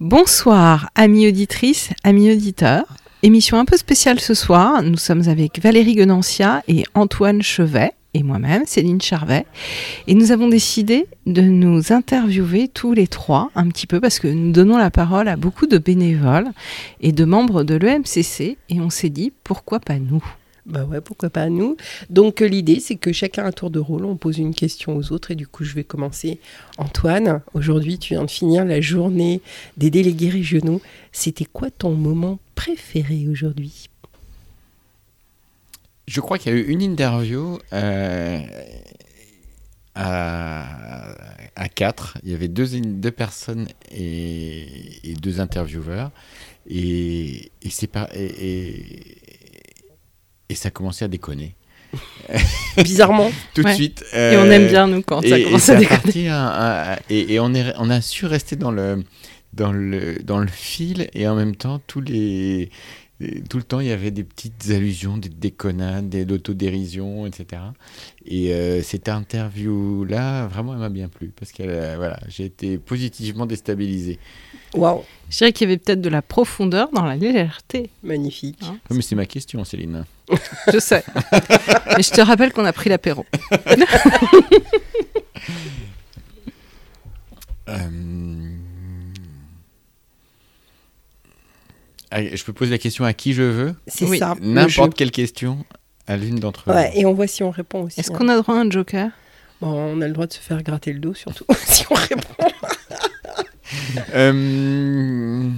Bonsoir, amis auditrices, amis auditeurs. Émission un peu spéciale ce soir. Nous sommes avec Valérie Guenancia et Antoine Chevet et moi-même, Céline Charvet. Et nous avons décidé de nous interviewer tous les trois un petit peu parce que nous donnons la parole à beaucoup de bénévoles et de membres de l'EMCC et on s'est dit pourquoi pas nous? Bah ouais, pourquoi pas nous. Donc euh, l'idée, c'est que chacun à tour de rôle, on pose une question aux autres. Et du coup, je vais commencer. Antoine, aujourd'hui, tu viens de finir la journée des délégués régionaux. C'était quoi ton moment préféré aujourd'hui? Je crois qu'il y a eu une interview euh, à, quatre. Il y avait deux, personnes et, deux intervieweurs. Et, c'est pas. Et ça commençait à déconner. Bizarrement. Tout de suite. et on aime bien, nous, quand ça commence à déconner. et, et on, est, on a su rester dans le, dans, le, dans le fil, et en même temps, tous les, tout le temps, il y avait des petites allusions, des déconnades, des l'autodérision, etc. Et euh, cette interview-là, vraiment, elle m'a bien plu, parce que voilà, j'ai été positivement déstabilisé. Waouh Je dirais qu'il y avait peut-être de la profondeur dans la légèreté. Magnifique. Hein mais c'est ma question, Céline. je sais. Mais je te rappelle qu'on a pris l'apéro. euh... Je peux poser la question à qui je veux C'est oui. ça. N'importe quelle question à l'une d'entre ouais, Et on voit si on répond aussi. Est-ce hein. qu'on a droit à un joker? Bon, On a le droit de se faire gratter le dos, surtout, si on répond. euh...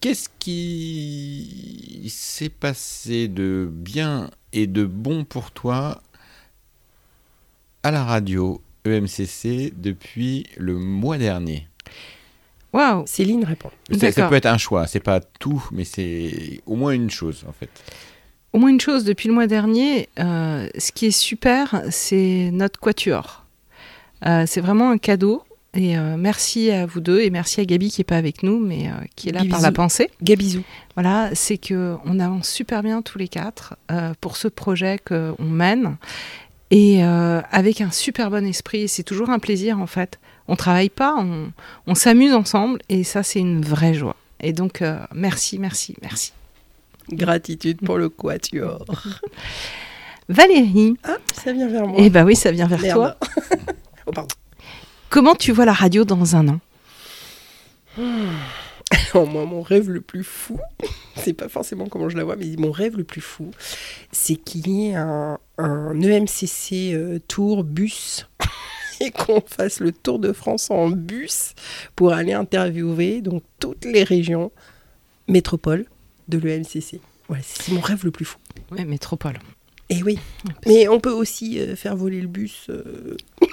Qu'est-ce qui s'est passé de bien et de bon pour toi à la radio EMCC depuis le mois dernier? Waouh Céline répond. Ça peut être un choix, c'est pas tout, mais c'est au moins une chose en fait. Au moins une chose, depuis le mois dernier, euh, ce qui est super, c'est notre quatuor. Euh, c'est vraiment un cadeau. Et euh, merci à vous deux et merci à Gabi qui est pas avec nous mais euh, qui est là par la pensée. Gabizou. Voilà, c'est que on avance super bien tous les quatre euh, pour ce projet qu'on mène et euh, avec un super bon esprit. C'est toujours un plaisir en fait. On travaille pas, on, on s'amuse ensemble et ça c'est une vraie joie. Et donc euh, merci, merci, merci. Gratitude pour le quatuor. Valérie. Ah, ça vient vers moi. Eh ben oui, ça vient vers Merde. toi. oh pardon. Comment tu vois la radio dans un an? Alors, moi, mon rêve le plus fou, c'est pas forcément comment je la vois, mais mon rêve le plus fou, c'est qu'il y ait un, un EMCC euh, tour bus et qu'on fasse le tour de France en bus pour aller interviewer donc toutes les régions métropoles de l'EMCC. Voilà, c'est mon rêve le plus fou. Oui, métropole. Et oui, mais on peut aussi euh, faire voler le bus. Euh...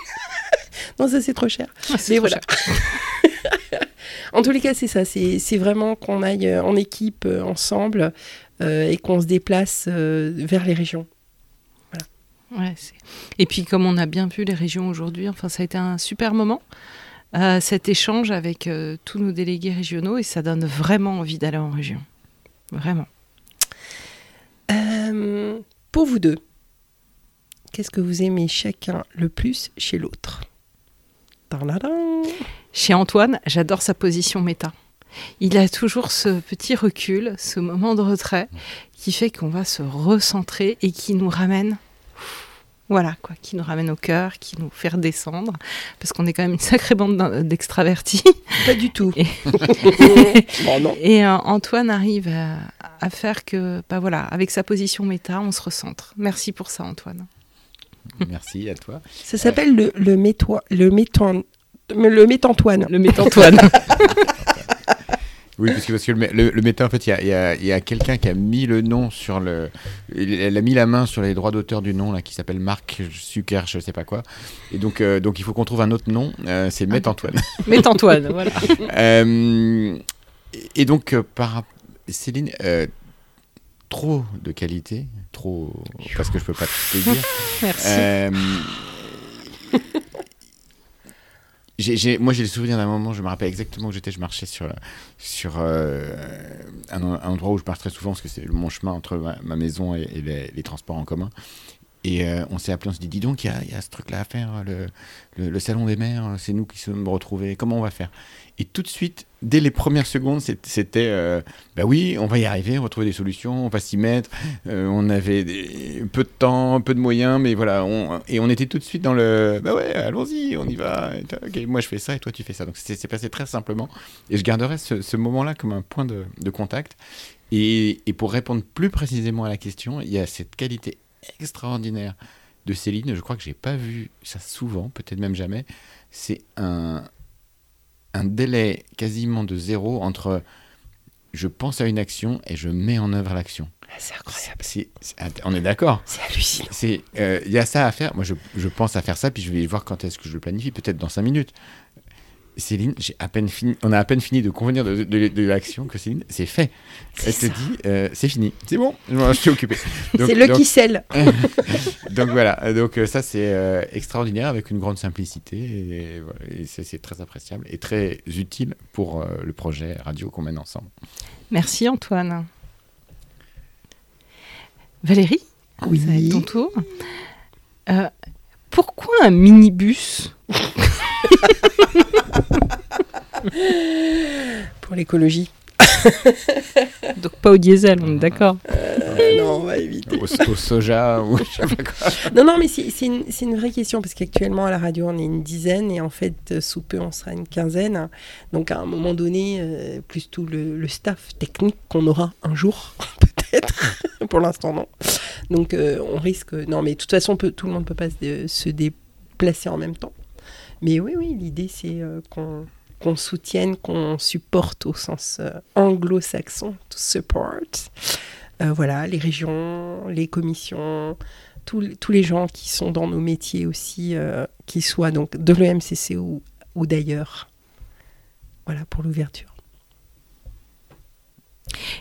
non, ça c'est trop cher. Ah, c'est Mais trop voilà. en tous les cas, c'est ça. C'est c'est vraiment qu'on aille euh, en équipe ensemble euh, et qu'on se déplace vers les régions. Ouais, et puis comme on a bien vu les régions aujourd'hui, enfin ça a été un super moment. euh, cet échange avec euh, tous nos délégués régionaux et ça donne vraiment envie d'aller en région. Vraiment. Euh, pour vous deux, qu'est-ce que vous aimez chacun le plus chez l'autre? Chez Antoine, j'adore sa position méta. Il a toujours ce petit recul, ce moment de retrait qui fait qu'on va se recentrer et qui nous ramène, voilà quoi, qui nous ramène au cœur, qui nous fait redescendre, parce qu'on est quand même une sacrée bande d'extravertis. Pas du tout. Et- non. Et euh, Antoine arrive à, à faire que, bah voilà, avec sa position méta, on se recentre. Merci pour ça, Antoine. Merci à toi. Ça s'appelle le, le métoi, le méton, le métantoine. Le. Oui, parce que, parce que le, le, le méta, en fait, il y a, y a- a quelqu'un qui a mis le nom sur le. Elle a mis la main sur les droits d'auteur du nom, là, qui s'appelle Marc Zucker, je sais pas quoi. Et donc, euh, donc il faut qu'on trouve un autre nom. euh, c'est Met Antoine. Méta-Antoine, voilà. Euh, et donc, par Céline, trop de qualité, trop. Parce que je peux pas te dire. Merci. Euh, moi, j'ai le souvenir d'un moment, je me rappelle exactement où j'étais. Je marchais sur, euh, un, endroit où je pars très souvent, parce que c'est mon chemin entre ma, ma maison et, les transports en commun. Et euh, on s'est appelé, on s'est dit, dis donc, il y y a ce truc-là à faire, le, le- salon des maires, c'est nous qui sommes retrouvés, comment on va faire? Et tout de suite, dès les premières secondes, c'était, euh, bah oui, on va y arriver, on va trouver des solutions, on va s'y mettre. Euh, on avait peu de temps, peu de moyens, mais voilà, on, et on était tout de suite dans le, bah ouais, allons-y, on y va. Moi je fais ça et toi tu fais ça. Donc c'est passé très simplement. Et je garderai ce, ce moment-là comme un point de, de contact. Et, et pour répondre plus précisément à la question, il y a cette qualité extraordinaire de Céline. Je crois que j'ai pas vu ça souvent, peut-être même jamais. C'est un, un délai quasiment de zéro entre je pense à une action et je mets en œuvre l'action. Ah, C'est incroyable. C'est- on est d'accord. C'est hallucinant. C'est, euh, il y a ça à faire. Moi, je, je pense à faire ça, puis je vais voir quand est-ce que je le planifie. Peut-être dans 5 minutes. Céline, j'ai à peine fini. On a à peine fini de convenir de, de- de l'action que Céline, c'est fait. Elle ça. dit, euh, c'est fini, c'est bon. Je suis occupé. C'est le qui scelle. donc voilà, donc euh, ça c'est euh, extraordinaire avec une grande simplicité et, voilà, et c'est très appréciable et très utile pour euh, le projet radio qu'on mène ensemble. Merci Antoine. Valérie, ça va être ton tour. Euh, pourquoi un minibus? Pour l'écologie. Donc pas au diesel, on est d'accord. Euh, non, on va éviter. Au, au soja ou je sais pas quoi. Non, non, mais c'est c'est une, c'est une vraie question parce qu'actuellement à la radio on est une dizaine et en fait euh, sous peu on sera une quinzaine. Donc à un moment donné, euh, plus tout le, le staff technique qu'on aura un jour, peut-être. Pour l'instant, non. Donc euh, on risque. Non, mais de toute façon, peut- tout le monde ne peut pas se, dé- se déplacer en même temps. Mais oui, oui, l'idée c'est euh, qu'on qu'on soutienne, qu'on supporte au sens euh, anglo-saxon, to support. Euh, voilà, les régions, les commissions, tous les gens qui sont dans nos métiers aussi, euh, qu'ils soient donc de l'EMCC ou, ou d'ailleurs. Voilà pour l'ouverture.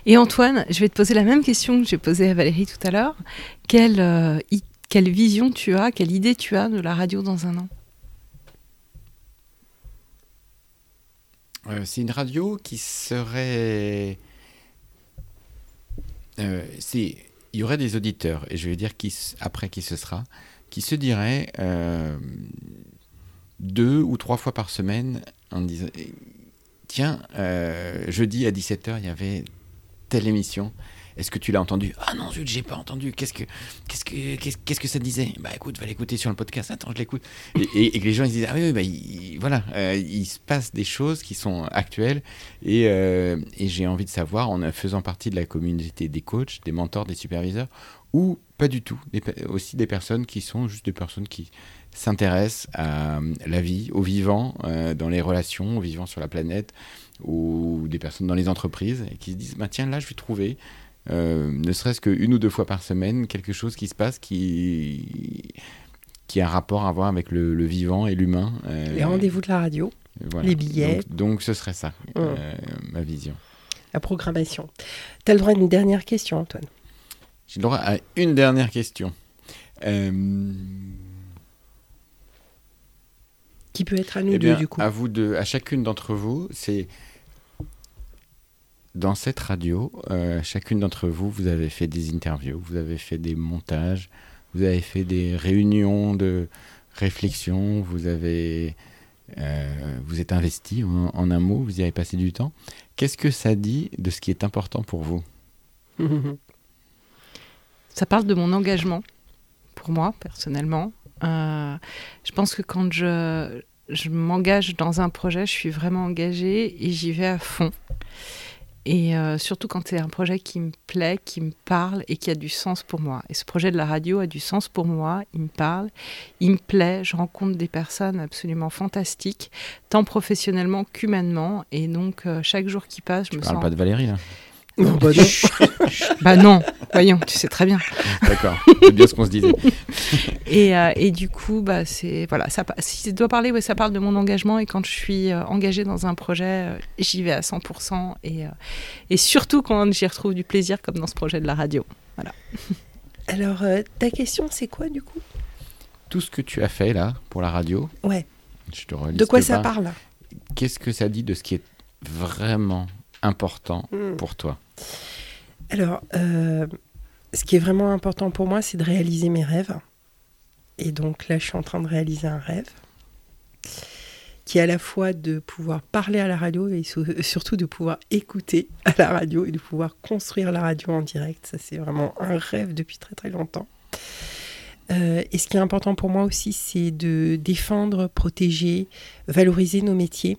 Et Antoine, je vais te poser la même question que j'ai posée à Valérie tout à l'heure. Quelle, quelle vision tu as, quelle idée tu as de la radio dans un an? Euh, c'est une radio qui serait. Euh, il y aurait des auditeurs, et je vais dire qui, après qui ce sera, qui se diraient euh, deux ou trois fois par semaine en disant Tiens, euh, jeudi à 17h, il y avait telle émission. Est-ce que tu l'as entendu? Ah non, zut, j'ai pas entendu. Qu'est-ce que, qu'est-ce que, qu'est-ce, que ça disait? Bah écoute, va l'écouter sur le podcast. Attends, je l'écoute. Et, que les gens ils disent ah oui, oui, bah, il- voilà, euh, il se passe des choses qui sont actuelles et, euh, et j'ai envie de savoir en faisant partie de la communauté des coachs, des mentors, des superviseurs ou pas du tout, aussi des personnes qui sont juste des personnes qui s'intéressent à euh, la vie, au vivant, euh, dans les relations, au vivant sur la planète, ou des personnes dans les entreprises et qui se disent bah, tiens là je vais trouver euh, ne serait-ce qu'une ou deux fois par semaine quelque chose qui se passe qui qui a un rapport à voir avec le, le vivant et l'humain. euh, Les rendez-vous de la radio, voilà. les billets. Donc, donc ce serait ça, Hum. euh, ma vision. la programmation. Tu as le droit à une dernière question, Antoine. J'ai le droit à une dernière question. Qui peut être à nous eh deux, du coup. à vous deux, à chacune d'entre vous, c'est dans cette radio, euh, chacune d'entre vous, vous avez fait des interviews, vous avez fait des montages, vous avez fait des réunions de réflexion, vous avez, euh, vous êtes investi en, un mot, vous y avez passé du temps. Qu'est-ce que ça dit de ce qui est important pour vous? Ça parle de mon engagement, pour moi, personnellement. Euh, je pense que quand je, je m'engage dans un projet, je suis vraiment engagée et j'y vais à fond. Et euh, surtout quand c'est un projet qui me plaît, qui me parle et qui a du sens pour moi. Et ce projet de la radio a du sens pour moi, il me parle, il me plaît, je rencontre des personnes absolument fantastiques, tant professionnellement qu'humainement. Et donc, euh, chaque jour qui passe, je Je me parle sens... pas de Valérie là? Non, bah non. Bah non, voyons, tu sais très bien. D'accord, c'est bien ce qu'on se disait. Et, euh, et du coup, bah, c'est voilà, ça, si je dois parler, ouais, ça parle de mon engagement. Et quand je suis euh, engagée dans un projet, euh, j'y vais à 100%. Et, euh, et surtout quand j'y retrouve du plaisir, comme dans ce projet de la radio. Alors, euh, ta question, c'est quoi, du coup? Tout ce que tu as fait là pour la radio, Ouais. je te De quoi ça pas. parle? Qu'est-ce que ça dit de ce qui est vraiment important Hmm. pour toi Alors, euh, ce qui est vraiment important pour moi, c'est de réaliser mes rêves. Et donc là, je suis en train de réaliser un rêve qui est à la fois de pouvoir parler à la radio et surtout de pouvoir écouter à la radio et de pouvoir construire la radio en direct. Ça, c'est vraiment un rêve depuis très très longtemps. Euh, et ce qui est important pour moi aussi, c'est de défendre, protéger, valoriser nos métiers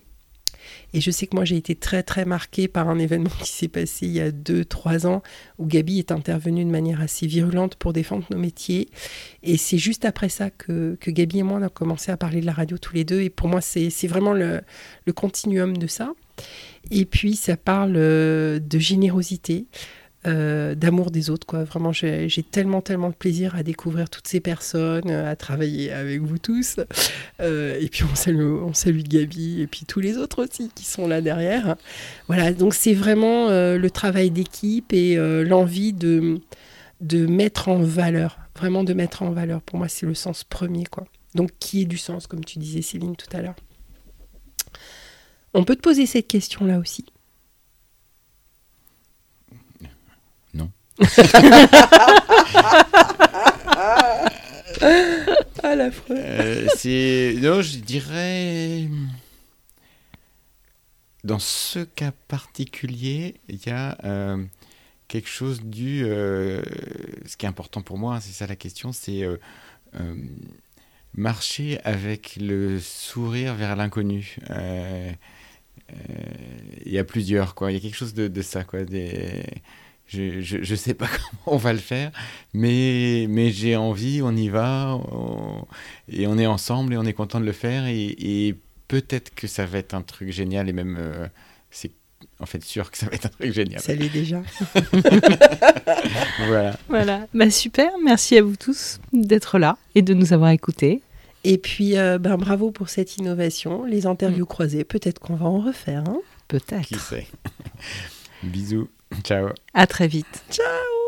et je sais que moi, j'ai été très, très marquée par un événement qui s'est passé il y a 2-3 ans où Gabi est intervenue de manière assez virulente pour défendre nos métiers. Et c'est juste après ça que, que, Gabi et moi, on a commencé à parler de la radio tous les deux. Et pour moi, c'est vraiment le, le continuum de ça. Et puis, ça parle euh, de générosité. Euh, d'amour des autres. Quoi. Vraiment, j'ai tellement, tellement de plaisir à découvrir toutes ces personnes, euh, à travailler avec vous tous. Euh, et puis, on salue, on salue Gabi et puis tous les autres aussi qui sont là derrière. Voilà, donc c'est vraiment le travail d'équipe et l'envie de, de mettre en valeur, vraiment de mettre en valeur. Pour moi, c'est le sens premier. Quoi. Donc, qui est du sens, comme tu disais, Céline, tout à l'heure. On peut te poser cette question-là aussi. ah la euh, c'est non, je dirais dans ce cas particulier, il y a euh, quelque chose du euh, ce qui est important pour moi, c'est ça la question, c'est marcher avec le sourire vers l'inconnu. Il y a plusieurs quoi, il y a quelque chose de, ça quoi, je ne sais pas comment on va le faire, mais, mais j'ai envie, on y va, et on est ensemble et on est content de le faire. Et, peut-être que ça va être un truc génial, et même euh, c'est en fait sûr que ça va être un truc génial. Ça l'est déjà. voilà. Voilà. Bah, super, merci à vous tous d'être là et de nous avoir écoutés. Et puis, euh, ben, bravo pour cette innovation. Les interviews mm. croisées, peut-être qu'on va en refaire. Hein peut-être. Qui sait? Bisous. Ciao. À très vite. Ciao.